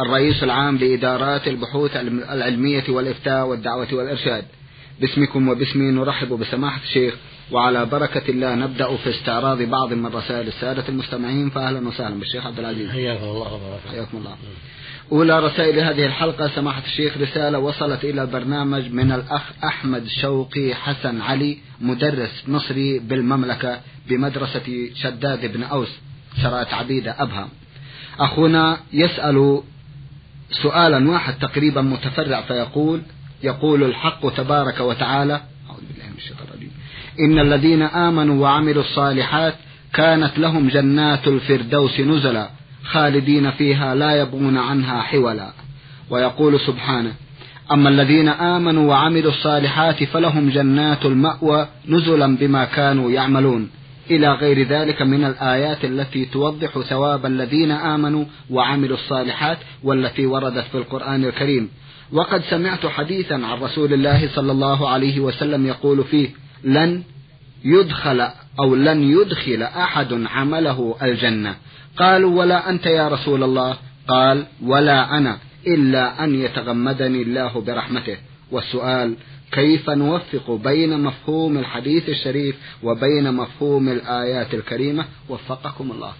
الرئيس العام لإدارات البحوث العلمية والإفتاء والدعوة والإرشاد. باسمكم وباسمي نرحب بسماحة الشيخ وعلى بركة الله نبدأ في استعراض بعض من رسائل السادة المستمعين فأهلا وسهلا بالشيخ عبد العزيز. حياكم الله وبارك. حياكم الله. أولى رسائل هذه الحلقة سماحة الشيخ رسالة وصلت إلى البرنامج من الأخ أحمد شوقي حسن علي مدرس مصري بالمملكة بمدرسة شداد بن أوس شرات عبيدة أبها. أخونا يسأل سؤالا واحد تقريبا متفرع فيقول يقول الحق تبارك وتعالى أعوذ بالله من الشيطان الرجيم إن الذين آمنوا وعملوا الصالحات كانت لهم جنات الفردوس نزلا خالدين فيها لا يبغون عنها حولا. ويقول سبحانه أما الذين آمنوا وعملوا الصالحات فلهم جنات المأوى نزلا بما كانوا يعملون. إلى غير ذلك من الآيات التي توضح ثواب الذين آمنوا وعملوا الصالحات والتي وردت في القرآن الكريم. وقد سمعت حديثا عن رسول الله صلى الله عليه وسلم يقول فيه لن يدخل أو لن يدخل أحد عمله الجنة قالوا ولا أنت يا رسول الله قال ولا أنا إلا أن يتغمدني الله برحمته والسؤال كيف نوفق بين مفهوم الحديث الشريف وبين مفهوم الآيات الكريمة؟ وفقكم الله.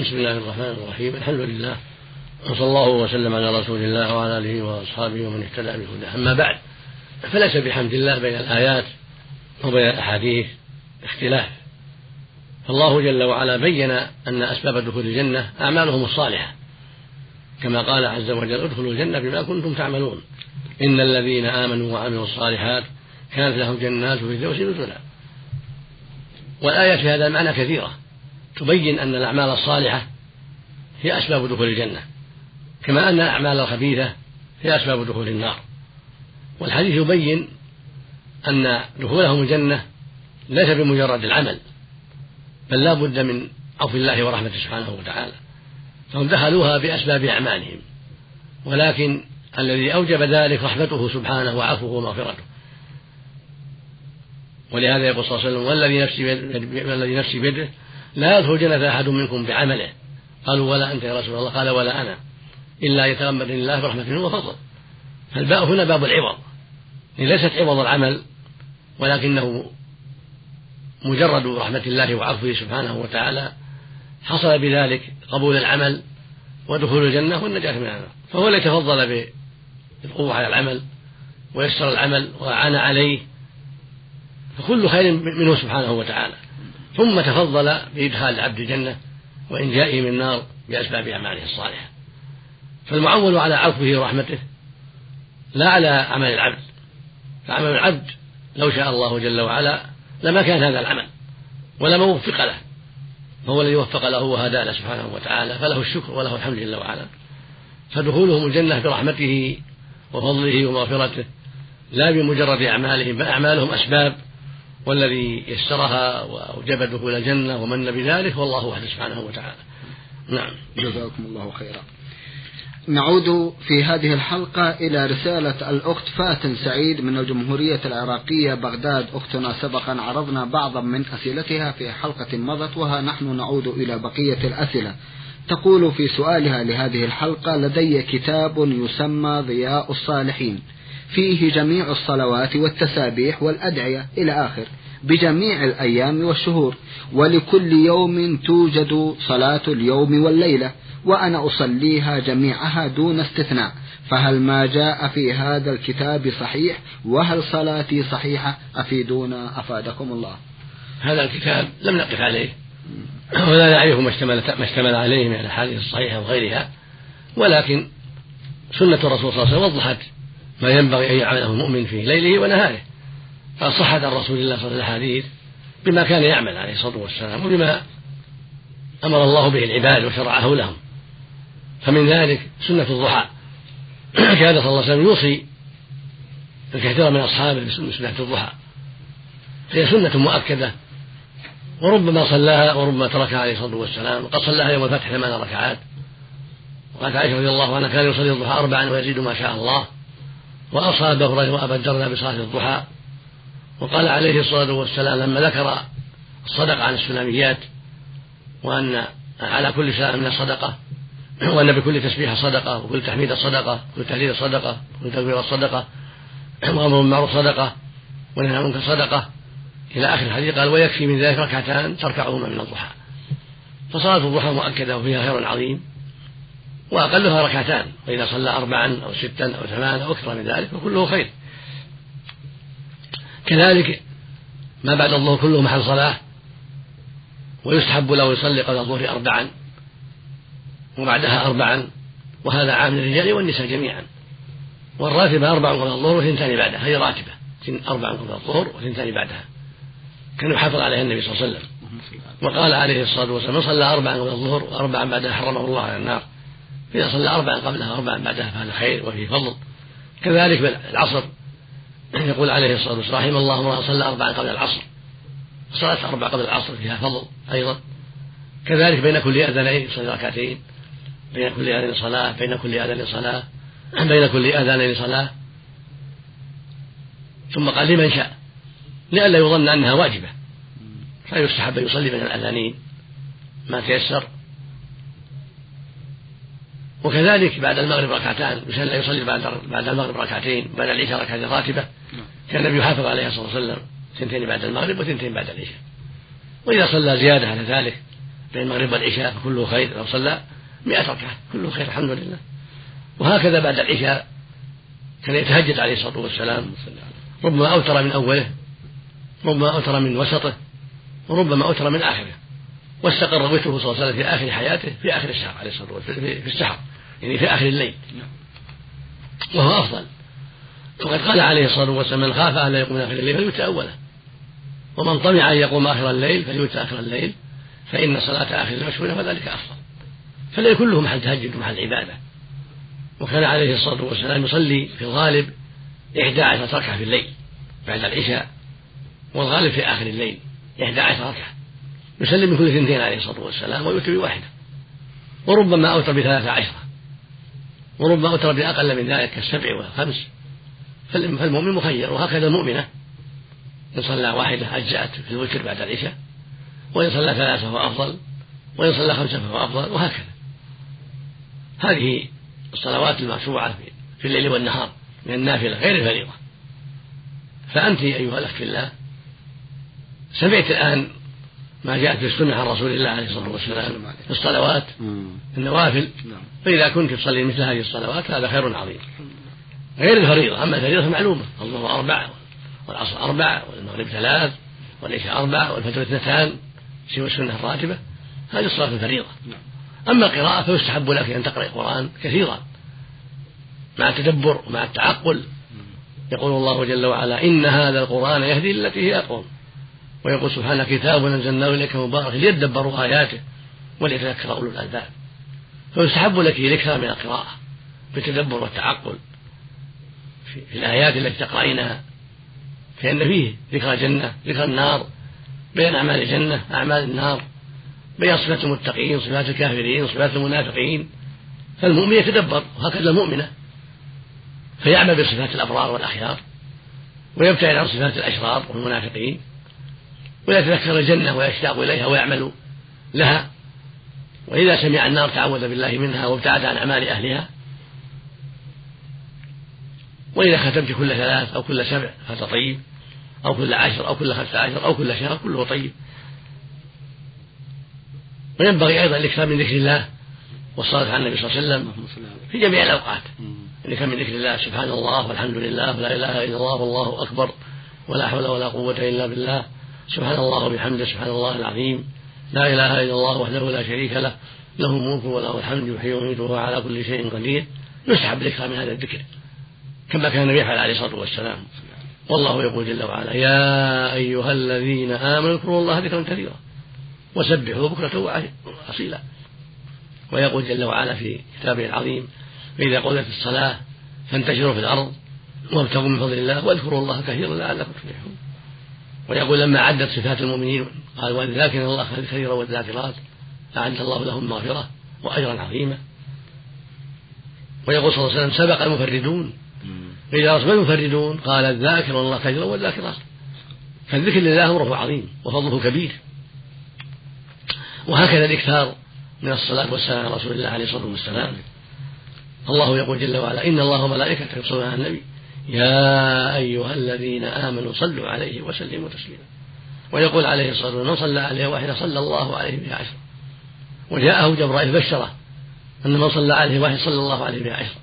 بسم الله الرحمن الرحيم. الحمد لله. وصلى الله وسلم على رسول الله وعلى آله وأصحابه ومن اهتدى بهداه. أما بعد فليس بحمد الله بين الآيات وبين الأحاديث اختلاف. فالله جل وعلا بين أن أسباب دخول الجنة أعمالهم الصالحة. كما قال عز وجل ادخلوا الجنة بما كنتم تعملون. إن الذين آمنوا وعملوا الصالحات كانت لهم جنات في الفردوس نزلا. والآيات في هذا المعنى كثيرة. تبين أن الأعمال الصالحة هي أسباب دخول الجنة. كما أن الأعمال الخبيثة هي أسباب دخول النار. والحديث يبين أن دخولهم الجنة ليس بمجرد العمل بل لا بد من عفو الله ورحمته سبحانه وتعالى. فهم دخلوها بأسباب أعمالهم. ولكن الذي أوجب ذلك رحمته سبحانه وعفوه ومغفرته. ولهذا يقول صلى الله عليه وسلم والذي نفسي والذي نفسي بيده لا يدخل الجنة أحد منكم بعمله. قالوا ولا أنت يا رسول الله. قال ولا أنا. إلا يتغمدني الله برحمته وفضله فالباء هنا باب العوض. ليست عوض العمل ولكنه مجرد رحمة الله وعفوه سبحانه وتعالى حصل بذلك قبول العمل ودخول الجنة والنجاة من النار. فهو الذي تفضل بالقوة على العمل ويسر العمل وأعان عليه. فكل خير منه سبحانه وتعالى. ثم تفضل بإدخال العبد الجنة وإنجائه من النار بأسباب أعماله الصالحة. فالمعول على عفوه ورحمته لا على عمل العبد. فعمل العبد لو شاء الله جل وعلا لما كان هذا العمل ولما وفق له. فهو الذي وفق له وهدانا سبحانه وتعالى فله الشكر وله الحمد جل وعلا فدخولهم الجنة برحمته وفضله ومغفرته لا بمجرد أعمالهم بل أعمالهم أسباب والذي يسرها وأوجب دخول الجنة ومن بذلك والله وحده سبحانه وتعالى. نعم. جزاكم الله خيرا. نعود في هذه الحلقة إلى رسالة الأخت فاتن سعيد من الجمهورية العراقية بغداد. أختنا سبقا عرضنا بعضا من أسئلتها في حلقة مضت وها نحن نعود إلى بقية الأسئلة. تقول في سؤالها لهذه الحلقة لدي كتاب يسمى ضياء الصالحين فيه جميع الصلوات والتسابيح والأدعية إلى آخر. بجميع الأيام والشهور. ولكل يوم توجد صلاة اليوم والليلة وأنا أصليها جميعها دون استثناء. فهل ما جاء في هذا الكتاب صحيح؟ وهل صلاتي صحيحة؟ أفيدونا أفادكم الله. هذا الكتاب لم نقف عليه. ولا نعرف ما اشتمل ما اشتمل عليه من الأحاديث الصحيحة وغيرها. ولكن سنة الرسول صلى الله عليه وسلم وضحت ما ينبغي أن يعمله المؤمن في ليله ونهاره. فصحت عن رسول الله صلى الله عليه وسلم الحديث بما كان يعمل عليه الصلاة والسلام وبما أمر الله به العباد وشرعه لهم. فمن ذلك سنة الضحى. كان صلى الله عليه وسلم يوصي الكثير من أصحابه بسنة الضحى. هي سنة مؤكدة وربما صلاها وربما تركها عليه الصلاة والسلام. وقد صلاها يوم الفتح ثمان ركعات. وقالت عائشة رضي الله عنها كان يصلي الضحى أربعا ويزيد ما شاء الله. وأوصى أبا هريرة وأبا الدرداء بصلاة الضحى. وقال عليه الصلاة والسلام لما ذكر الصدقة عن السلاميات وأن على كل سلام من الصدقة وأن بكل تسبيحة صدقة وكل تحميد صدقة وكل تهليل صدقة وكل تكبير صدقة وأمر بالمعروف صدقة ونهي عن المنكر صدقة إلى آخر الحديث قال ويكفي من ذلك ركعتان تركعهما من الضحى فصلاة الضحى مؤكدة وفيها خير عظيم وأقلها ركعتان وإذا صلى أربعا أو ستا أو ثمانا أو أكثر من ذلك فكله خير. كذلك ما بعد الظهر كله محل صلاة ويستحب له يصلي قبل الظهر أربعا وبعدها أربعا وهذا عام للرجال والنساء جميعا. والراتبة أربع قبل الظهر وثنتان بعدها هي راتبة أربع قبل الظهر وثنتان بعدها. كان يحافظ عليها النبي صلى الله عليه وسلم. وقال عليه الصلاة والسلام من صلى أربعا قبل الظهر وأربعا بعدها حرمه الله على النار. إذا صلى أربعا قبلها وأربعا بعدها فهذا خير وفيه فضل. كذلك العصر يقول عليه الصلاة والسلام رحم الله امرأ صلى أربعا قبل العصر. صلاة أربع قبل العصر فيها فضل أيضا. كذلك بين كل أذانين يصلي ركعتين. بين كل أذان صلاة بين كل أذان صلاة بين كل أذانين صلاة. ثم قال لمن شاء. لئلا يظن أنها واجبة. فيستحب أن يصلي بين الأذانين. ما تيسر. وكذلك بعد المغرب ركعتان لا يصلي بعد بعد المغرب ركعتين بعد العشاء ركعتين راتبة. كان النبي يحافظ عليها صلى الله عليه وسلم ثنتين بعد المغرب وثنتين بعد العشاء. وإذا صلى زيادة على ذلك بين المغرب والعشاء فكله خير لو صلى مئة ركعة كله خير الحمد لله. وهكذا بعد العشاء كان يتهجد عليه الصلاة والسلام. ربما أوتر من أوله ربما أوتر من وسطه وربما أوتر من آخره. واستقر وتره صلى الله عليه وسلم في آخر حياته في آخر الشهر عليه الصلاة والسلام في السحر يعني في آخر الليل. وهو أفضل. وقد قال عليه الصلاة والسلام من خاف أن لا يقوم آخر الليل فليؤتى أوله ومن طمع أن يقوم آخر الليل فليؤتى آخر الليل فإن صلاة آخر المشهورة فذلك أفضل. فالليل كله محل تهجد ومحل عبادة. وكان عليه الصلاة والسلام يصلي في الغالب إحدى عشرة ركعة في الليل بعد العشاء والغالب في آخر الليل إحدى عشرة ركعة. يسلم من كل اثنتين عليه الصلاة والسلام ويؤتي بواحدة وربما أوتر بثلاثة عشرة وربما أوتر بأقل من ذلك كالسبع والخمس. فالمؤمن مخير وهكذا المؤمنة. إن صلى واحدة أجزأت في الوتر بعد العشاء وإن صلى ثلاثة فهو أفضل وإن صلى خمسة فهو أفضل وهكذا. هذه الصلوات المشروعة في الليل والنهار من النافلة غير الفريضة. فأنت أيها الأخ في الله سمعت الآن ما جاءت في السنة عن رسول الله عليه الصلاة والسلام في الصلوات النوافل؟ نعم. فإذا كنت تصلي مثل هذه الصلوات هذا خير عظيم. غير الفريضة أما الفريضة معلومة الظهر أربع والعصر أربع والمغرب ثلاث والعشاء أربع والفجر اثنتان سوى السنة الراتبة هذه الصلاة الفريضة. نعم. أما القراءة فيستحب لك أن تقرأ القرآن كثيرا. مع التدبر ومع التعقل. يقول الله جل وعلا إن هذا القرآن يهدي للتي هي أقوم. ويقول سبحانه كتاب أنزلناه إليك مبارك ليدبروا آياته وليتذكر أولو الألباب. فيستحب لك الإكثار من القراءة بالتدبر والتعقل. في الآيات التي تقرأينها فإن فيه ذكر الجنة ذكر النار بين أعمال الجنة أعمال النار بين صفات المتقين صفات الكافرين صفات المنافقين. فالمؤمن يتدبر وهكذا المؤمنة. فيعمل بصفات الأبرار والأخيار ويبتعد عن صفات الأشرار والمنافقين ويتذكر الجنة ويشتاق إليها ويعمل لها. وإذا سمع النار تعوذ بالله منها وابتعد عن أعمال أهلها وإذا ختمت كل ثلاث أو كل سبع فهذا طيب. أو كل عشر أو كل خمسة عشر أو كل شهر كله طيب. وينبغي أيضا الإكثار من ذكر الله والصلاة على النبي صلى الله عليه وسلم في جميع الأوقات. الإكثار من ذكر الله سبحان الله والحمد لله ولا إله إلا الله والله أكبر ولا حول ولا قوة إلا بالله. سبحان الله وبحمده سبحان الله العظيم. لا إله إلا الله وحده لا شريك له له الملك وله الحمد يحيي ويميت وهو على كل شيء قدير. يسحب الإكثار من هذا الذكر. كما كان النبي يفعل عليه الصلاة والسلام. والله يقول جل وعلا يا أيها الذين آمنوا اذكروا الله ذكرا كثيرا وسبحوا بكرة وأصيلا. ويقول جل وعلا في كتابه العظيم فإذا قضيت الصلاة فانتشروا في الأرض وابتغوا من فضل الله واذكروا الله كثيرا لعلكم تفلحون. ويقول لما عدت صفات المؤمنين قال والذاكرين الله كثيرا والذاكرات أعد الله لهم مغفرة وأجرا عظيما. ويقول صلى الله عليه وسلم سبق المفردون إذا رسم المفردون قال الذاكر الله كثيرا والذاكرات فالذكر لله أمره عظيم وفضله كبير. وهكذا الإكثار من الصلاة والسلام على رسول الله عليه الصلاة والسلام. الله يقول جل وعلا إن الله وملائكته يصلون على النبي يا أيها الذين آمنوا صلوا عليه وسلموا تسليما. ويقول عليه الصلاة والسلام من صلى عليه واحدة صلى الله عليه بها عشرة. وجاءه جبرائيل بشرة أن من صلى عليه واحد صلى الله عليه بها عشرة.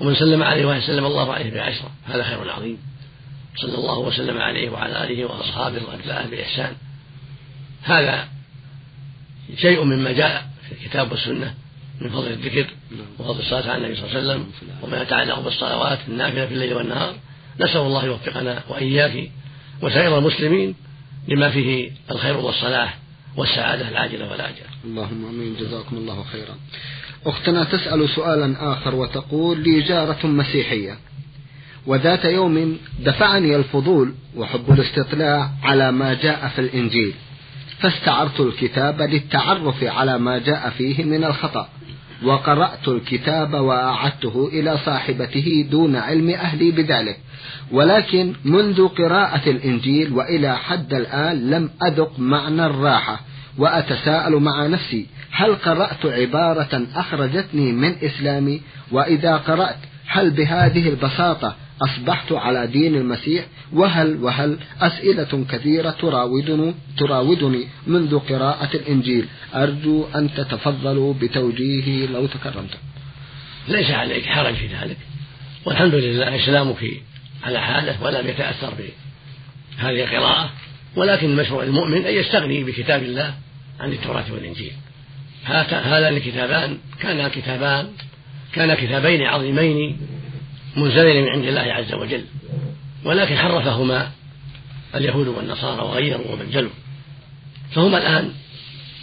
ومن سلم عليه واحد سلم الله عليه بها عشرة هذا خير عظيم. صلى الله وسلم عليه وعلى آله وأصحابه وأتباعه بإحسان. هذا شيء مما جاء في الكتاب والسنة من فضل الذكر وفضل الصلاة على النبي صلى الله عليه وسلم وما يتعلق بالصلوات النافلة في الليل والنهار. نسأل الله يوفقنا وإياك وسائر المسلمين لما فيه الخير والصلاح والسعادة العاجلة والآجلة. اللهم آمين. جزاكم الله خيرا. أختنا تسأل سؤالا آخر وتقول لي جارة مسيحية. وذات يوم دفعني الفضول وحب الاستطلاع على ما جاء في الإنجيل. فاستعرت الكتاب للتعرف على ما جاء فيه من الخطأ. وقرأت الكتاب وأعدته إلى صاحبته دون علم أهلي بذلك. ولكن منذ قراءة الإنجيل وإلى حد الآن لم أذق معنى الراحة. وأتساءل مع نفسي هل قرأت عبارة أخرجتني من إسلامي؟ وإذا قرأت هل بهذه البساطة أصبحت على دين المسيح؟ وهل وهل أسئلة كثيرة تراودني تراودني منذ قراءة الإنجيل؟ أرجو أن تتفضلوا بتوجيهي لو تكرمت. ليس عليك حرج في ذلك. والحمد لله إسلامك على حاله ولم يتأثر بهذه القراءة. ولكن المشروع المؤمن أن يستغني بكتاب الله عن التوراة والإنجيل. هذان الكتابان كانا كتابان كانا كتابين عظيمين منزلين من عند الله عز وجل ولكن حرفهما اليهود والنصارى وغيروا وبدلوا فهما الآن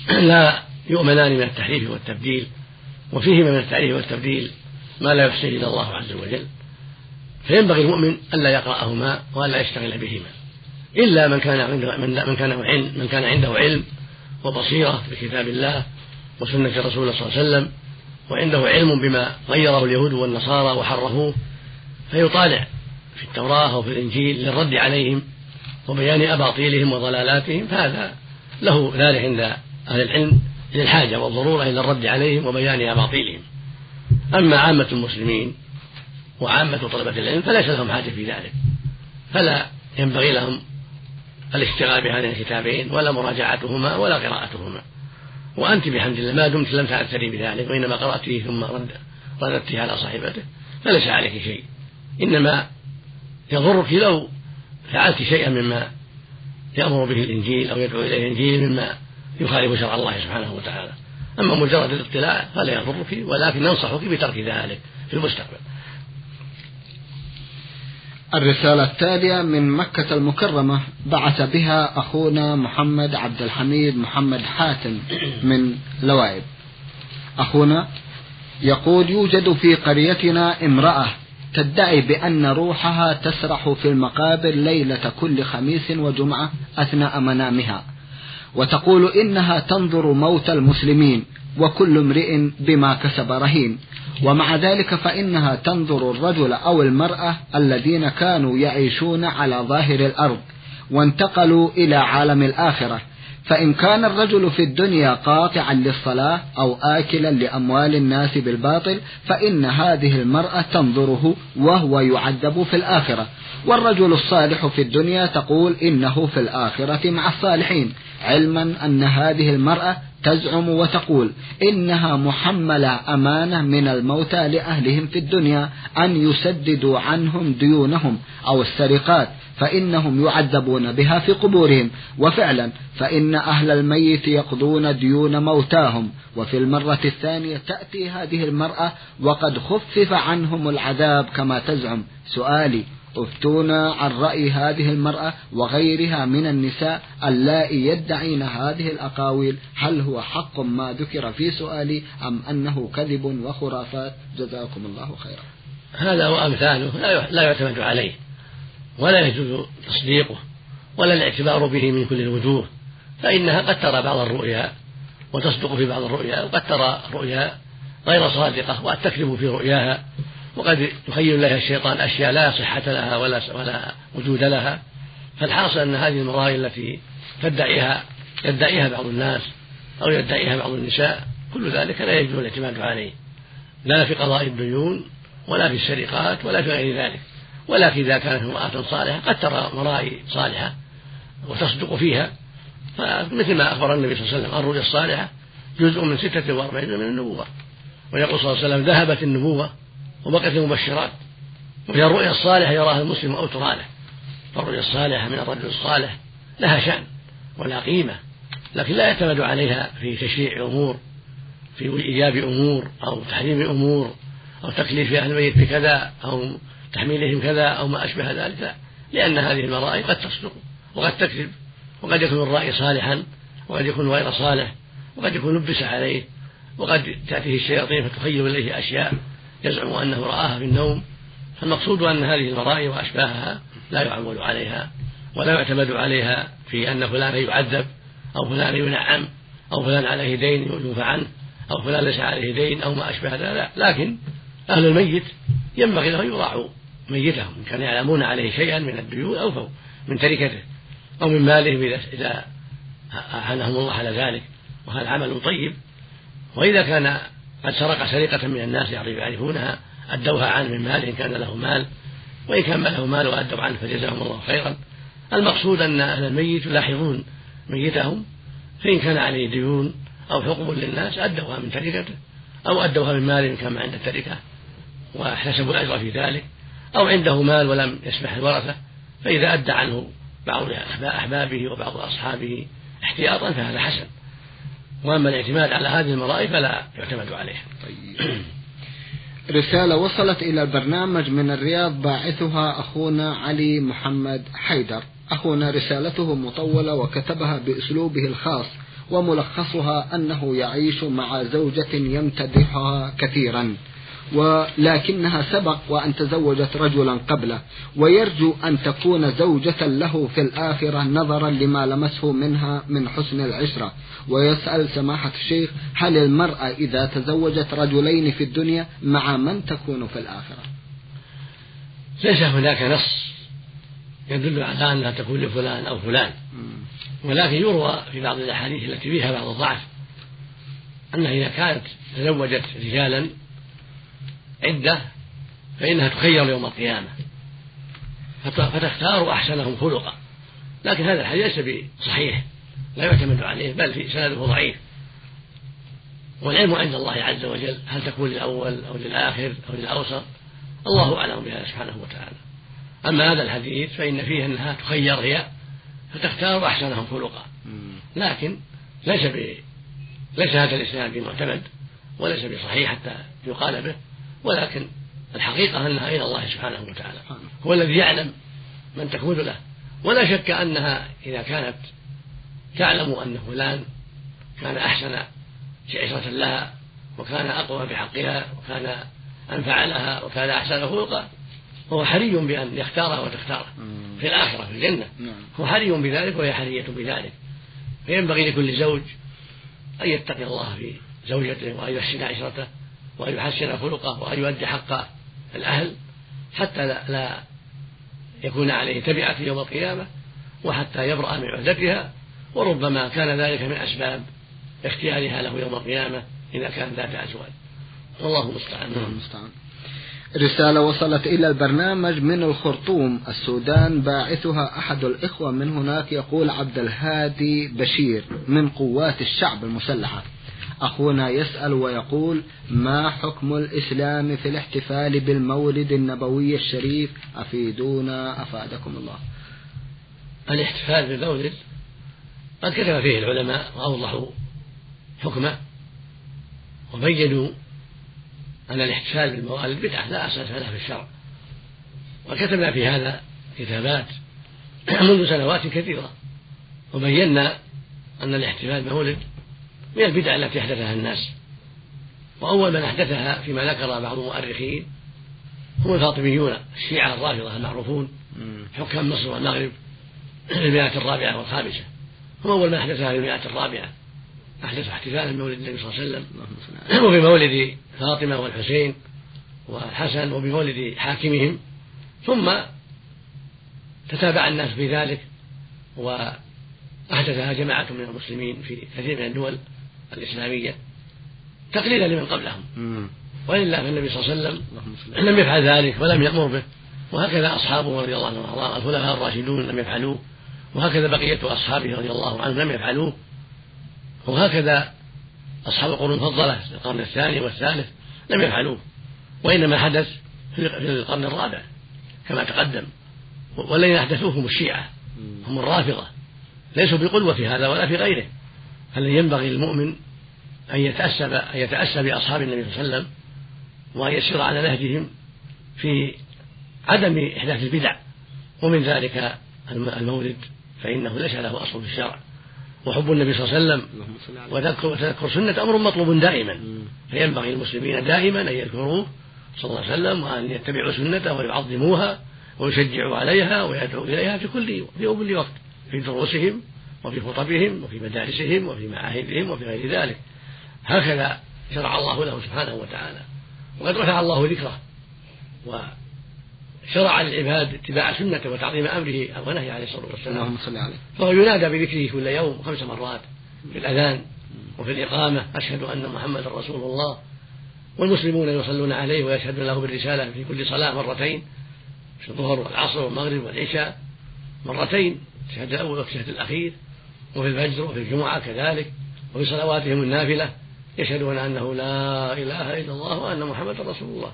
لا يؤمنان من التحريف والتبديل وفيهما من التحريف والتبديل ما لا يحسن إلا الله عز وجل. فينبغي المؤمن ألا يقرأهما وألا يشتغل بهما. إلا من كان من كان علم من كان عنده علم وبصيرة بكتاب الله وسنة رسول الله صلى الله عليه وسلم وعنده علم بما غيره اليهود والنصارى وحرفوه فيطالع في التوراة وفي الإنجيل للرد عليهم وبيان أباطيلهم وضلالاتهم فهذا له ذلك عند أهل العلم للحاجة والضرورة إلى الرد عليهم وبيان أباطيلهم. أما عامة المسلمين وعامة طلبة العلم فليس لهم حاجة في ذلك فلا ينبغي لهم الاشتغال بهذين الكتابين ولا مراجعتهما ولا قراءتهما. وأنت بحمد الله ما دمت لم تعتري بذلك وإنما قرأت فيه ثم رد رددته على صاحبته فليس عليك شيء. إنما يضرك لو فعلت شيئا مما يأمر به الإنجيل أو يدعو إليه الإنجيل مما يخالف شرع الله سبحانه وتعالى. أما مجرد الاطلاع فلا يضرك ولكن ننصحك بترك ذلك في المستقبل. الرسالة التالية من مكة المكرمة بعث بها أخونا محمد عبد الحميد محمد حاتم من لوائب. أخونا يقول يوجد في قريتنا امرأة تدعي بأن روحها تسرح في المقابر ليلة كل خميس وجمعة أثناء منامها وتقول إنها تنظر موت المسلمين. وكل امرئ بما كسب رهين. ومع ذلك فإنها تنظر الرجل أو المرأة الذين كانوا يعيشون على ظاهر الأرض وانتقلوا إلى عالم الآخرة. فإن كان الرجل في الدنيا قاطعا للصلاة أو آكلا لأموال الناس بالباطل فإن هذه المرأة تنظره وهو يعذب في الآخرة. والرجل الصالح في الدنيا تقول إنه في الآخرة مع الصالحين علما أن هذه المرأة تزعم وتقول إنها محملة أمانة من الموتى لأهلهم في الدنيا أن يسددوا عنهم ديونهم أو السرقات فإنهم يعذبون بها في قبورهم. وفعلا فإن أهل الميت يقضون ديون موتاهم. وفي المرة الثانية تأتي هذه المرأة وقد خفف عنهم العذاب كما تزعم. سؤالي افتونا عن رأي هذه المرأة وغيرها من النساء اللائي يدعين هذه الأقاويل هل هو حق ما ذكر في سؤالي أم أنه كذب وخرافات؟ جزاكم الله خيرا. هذا وأمثاله لا يعتمد عليه ولا يجوز تصديقه ولا الاعتبار به من كل الوجوه فإنها قد ترى بعض الرؤيا وتصدق في بعض الرؤيا وقد ترى رؤيا غير صادقة وقد تكذب في رؤياها. وقد يخيل لها الشيطان أشياء لا صحة لها ولا ولا وجود لها. فالحاصل أن هذه المرائي التي تدعيها يدعيها بعض الناس أو يدعيها بعض النساء كل ذلك لا يجوز الاعتماد عليه. لا في قضاء الديون ولا في السرقات ولا في غير ذلك. ولكن إذا كانت امرأة صالحة قد ترى مرائي صالحة وتصدق فيها. فمثل ما أخبر النبي صلى الله عليه وسلم الرؤيا الصالحة جزء من ستة وأربعين من النبوة. ويقول صلى الله عليه وسلم ذهبت النبوة وبقيت المبشرات وهي الرؤيا الصالحة يراها المسلم أو ترى له فالرؤيا الصالحة من الرجل الصالح لها شأن ولا قيمة لكن لا يعتمد عليها في تشريع أمور في إيجاب أمور أو تحريم أمور أو تكليف أهل الميت بكذا أو تحميلهم كذا أو ما أشبه ذلك. لا لأن هذه المرائي قد تصدق وقد تكذب وقد يكون الرائي صالحا وقد يكون غير صالح وقد يكون لبس عليه وقد تأتيه الشياطين فتخيل إليه أشياء. يزعم أنه رآها في النوم فالمقصود أن هذه المرائي وأشباهها لا يعول عليها ولا يعتمد عليها في أن فلان يعذب أو فلان ينعم أو فلان عليه دين يوفى عنه أو فلان ليس عليه دين أو ما أشبه ذلك لكن أهل الميت ينبغي لهم يراعوا ميتهم إن كانوا يعلمون عليه شيئا من الديون أو من تركته أو من مالهم إذا أعانهم الله على ذلك وهذا عمل طيب. وإذا كان قد سرق سرقة من الناس يعرفونها أدوها عنه من مال إن كان له مال. وإن كان ما له مال وأدوا عنه فجزاهم الله خيرا. المقصود أن أهل الميت يلاحظون ميتهم فإن كان عليه ديون أو حقوق للناس أدوها من تركته أو أدوها من مال إن كان عند التركة واحتسبوا الأجر في ذلك أو عنده مال ولم يسمح الورثة فإذا أدى عنه بعض أحبابه وبعض أصحابه احتياطا فهذا حسن. وأما الاعتماد على هذه المرائي فلا يعتمد عليه طيب. رسالة وصلت إلى البرنامج من الرياض باعثها أخونا علي محمد حيدر. أخونا رسالته مطولة وكتبها بأسلوبه الخاص وملخصها أنه يعيش مع زوجة يمتدحها كثيرا. ولكنها سبق وأن تزوجت رجلا قبله ويرجو أن تكون زوجة له في الآخرة نظرا لما لمسه منها من حسن العشرة. ويسأل سماحة الشيخ هل المرأة إذا تزوجت رجلين في الدنيا مع من تكون في الآخرة؟ ليس هناك نص يدل على أنها تكون لفلان أو فلان. ولكن يروى في بعض الأحاديث التي فيها بعض الضعف أنها إذا كانت تزوجت رجالا عدة فإنها تخير يوم القيامة. فتختار أحسنهم خلقا. لكن هذا الحديث ليس بصحيح لا يعتمد عليه بل في سنده ضعيف. والعلم عند الله عز وجل هل تكون للأول أو للآخر أو للأوسط؟ الله أعلم بها سبحانه وتعالى. أما هذا الحديث فإن فيه أنها تخير هي فتختار أحسنهم خلقا. لكن ليس ب... ليس هذا الإسلام بمعتمد وليس بصحيح حتى يقال به. ولكن الحقيقة أنها إلى الله سبحانه وتعالى. هو الذي يعلم من تكون له. ولا شك أنها إذا كانت تعلم أن فلان كان أحسن عشرة لها وكان أقوى بحقها وكان أنفع لها وكان أحسن خلقا فهو حري بأن يختارها وتختاره في الآخرة في الجنة. نعم. هو حري بذلك وهي حرية بذلك. فينبغي لكل زوج أن يتقي الله في زوجته وأن يحسن عشرته. وأن يحسن خلقه وأن يؤدي حق الأهل حتى لا, لا يكون عليه تبعة يوم القيامة وحتى يبرأ من عهدتها وربما كان ذلك من أسباب اختيارها له يوم القيامة إذا كان ذات أزواج. والله المستعان. المستعان. رسالة وصلت إلى البرنامج من الخرطوم. السودان باعثها أحد الإخوة من هناك يقول عبد الهادي بشير من قوات الشعب المسلحة. أخونا يسأل ويقول ما حكم الإسلام في الاحتفال بالمولد النبوي الشريف؟ أفيدونا أفادكم الله. الاحتفال بالمولد؟ قد كتب فيه العلماء وأوضحوا حكمه وبينوا أن الاحتفال بالموالد بدعة لا أساس لها في الشرع. وكتبنا في هذا كتابات منذ سنوات كثيرة وبينا أن الاحتفال بالمولد من البدع التي أحدثها الناس. وأول من أحدثها فيما ذكر بعض المؤرخين هم الفاطميون الشيعة الرافضة المعروفون حكام مصر والمغرب المئة الرابعة والخامسة. هم أول من أحدث هذه المئة الرابعة. أحدث احتفالا بمولد النبي صلى الله عليه وسلم. وبمولد فاطمة والحسين والحسن وبمولد حاكمهم. ثم تتابع الناس في ذلك وأحدثها جماعة من المسلمين في كثير من الدول. الإسلامية تقليدا لمن قبلهم. ولله فالنبي صلى الله عليه وسلم لم يفعل ذلك ولم يأمر به. وهكذا أصحابه رضي الله عنهم وأرضاهم. الخلفاء الراشدون لم يفعلوه. وهكذا بقية أصحابه رضي الله عنهم لم يفعلوه. وهكذا أصحاب القرون المفضلة في القرن الثاني والثالث لم يفعلوه. وإنما حدث في القرن الرابع كما تقدم. والذين أحدثوه هم الشيعة هم الرافضة. ليسوا بقلوة في هذا ولا في غيره. الذي ينبغي للمؤمن أن يتأسى أن يتأسى بأصحاب النبي صلى الله عليه وسلم وأن يسير على نهجهم في عدم إحداث البدع؟ ومن ذلك المولد فإنه ليس له أصل في الشرع. وحب النبي صلى الله عليه وسلم وتذكر وتذكر سنة أمر مطلوب دائما. فينبغي للمسلمين دائما أن يذكروه صلى الله عليه وسلم وأن يتبعوا سنته ويعظموها ويشجعوا عليها ويدعوا إليها في كل في كل وقت في دروسهم وفي خطبهم وفي مدارسهم وفي معاهدهم وفي غير ذلك. هكذا شرع الله له سبحانه وتعالى. وقد رفع الله ذكره وشرع للعباد اتباع سنته وتعظيم أمره ونهي عليه الصلاة والسلام. اللهم صل عليه. فهو ينادى بذكره كل يوم خمس مرات في الأذان وفي الإقامة أشهد أن محمدا رسول الله. والمسلمون يصلون عليه ويشهدون له بالرسالة في كل صلاة مرتين في الظهر والعصر والمغرب والعشاء مرتين الشهد الأول والشهد الأخير. وفي الفجر وفي الجمعة كذلك وفي صلواتهم النافلة يشهدون أنه لا إله إلا الله وأن محمدا رسول الله.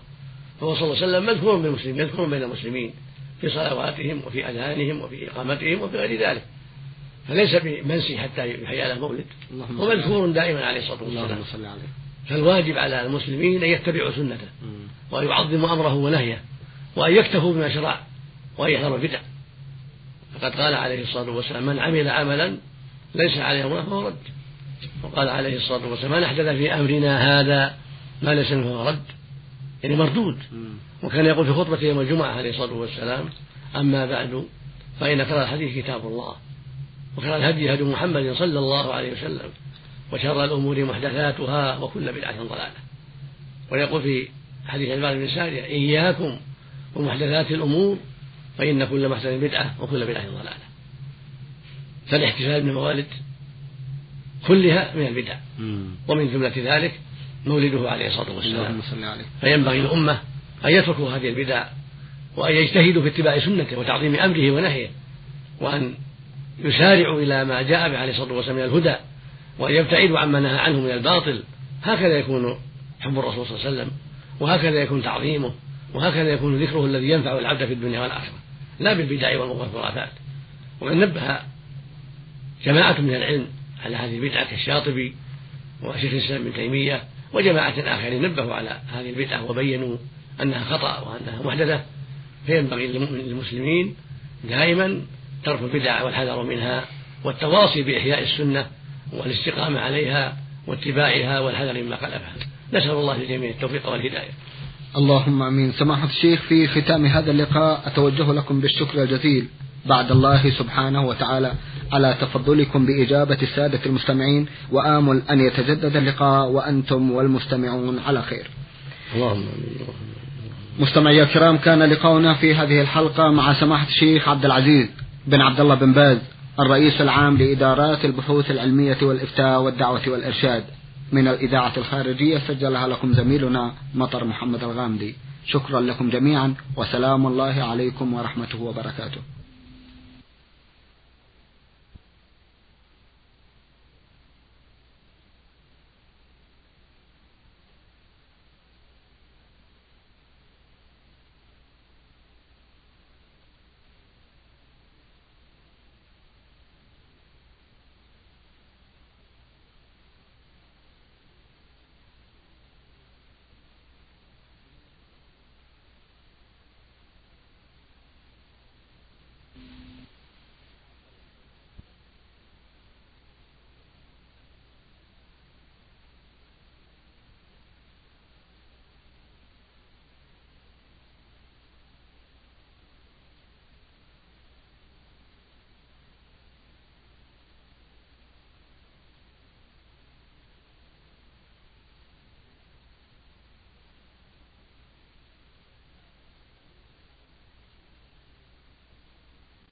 فهو صلى الله عليه وسلم مذكور بالمسلمين مذكور بين المسلمين في صلواتهم وفي أذانهم وفي إقامتهم وفي غير ذلك. فليس بمنسي حتى يحيى له مولد. هو مذكور دائما عليه الصلاة والسلام. فالواجب على المسلمين أن يتبعوا سنته وأن يعظموا أمره ونهيه وأن يكتفوا بما شرع وأن يحذروا البدع. فقد قال عليه الصلاة والسلام من عمل عملا ليس عليه أمره فهو رد. وقال عليه الصلاة والسلام من أحدث في أمرنا هذا ما ليس منه رد. يعني مردود. وكان يقول في خطبة يوم الجمعة عليه الصلاة والسلام أما بعد فإن كرر الحديث كتاب الله. وكان الهدي هدي محمد صلى الله عليه وسلم. وشر الأمور محدثاتها وكل بدعة ضلالة. ويقول في حديث عباد بن سارية إياكم ومحدثات الأمور فإن كل محدث بدعة وكل بدعة ضلالة. فالاحتفال بالموالد كلها من البدع. ومن جملة ذلك مولده عليه الصلاة والسلام. فينبغي الأمة أن يتركوا هذه البدع وأن يجتهدوا في اتباع سنته وتعظيم أمره ونهيه وأن يسارعوا إلى ما جاء به عليه الصلاة والسلام من الهدى وأن يبتعدوا عما نهى عنه من الباطل. هكذا يكون حب الرسول صلى الله عليه وسلم وهكذا يكون تعظيمه وهكذا يكون ذكره الذي ينفع العبد في الدنيا والآخرة. لا بالبدع والخرافات وقد نبه جماعة من العلم على هذه البدعة كالشاطبي وشيخ الإسلام ابن تيمية وجماعة آخرين نبهوا على هذه البدعة وبينوا أنها خطأ وأنها محدثة. فينبغي للمسلمين دائما ترك البدع والحذر منها والتواصي بإحياء السنة والاستقامة عليها واتباعها والحذر مما خلفها. نسأل الله للجميع التوفيق والهداية. اللهم آمين. سماحة الشيخ في ختام هذا اللقاء أتوجه لكم بالشكر الجزيل. بعد الله سبحانه وتعالى. على تفضلكم بإجابة السادة المستمعين وآمل أن يتجدد اللقاء وأنتم والمستمعون على خير. اللهم مستمعي الكرام كان لقاؤنا في هذه الحلقة مع سماحة الشيخ عبد العزيز بن عبد الله بن باز الرئيس العام لإدارات البحوث العلمية والإفتاء والدعوة والإرشاد. من الإذاعة الخارجية سجلها لكم زميلنا مطر محمد الغامدي. شكرا لكم جميعا وسلام الله عليكم ورحمته وبركاته.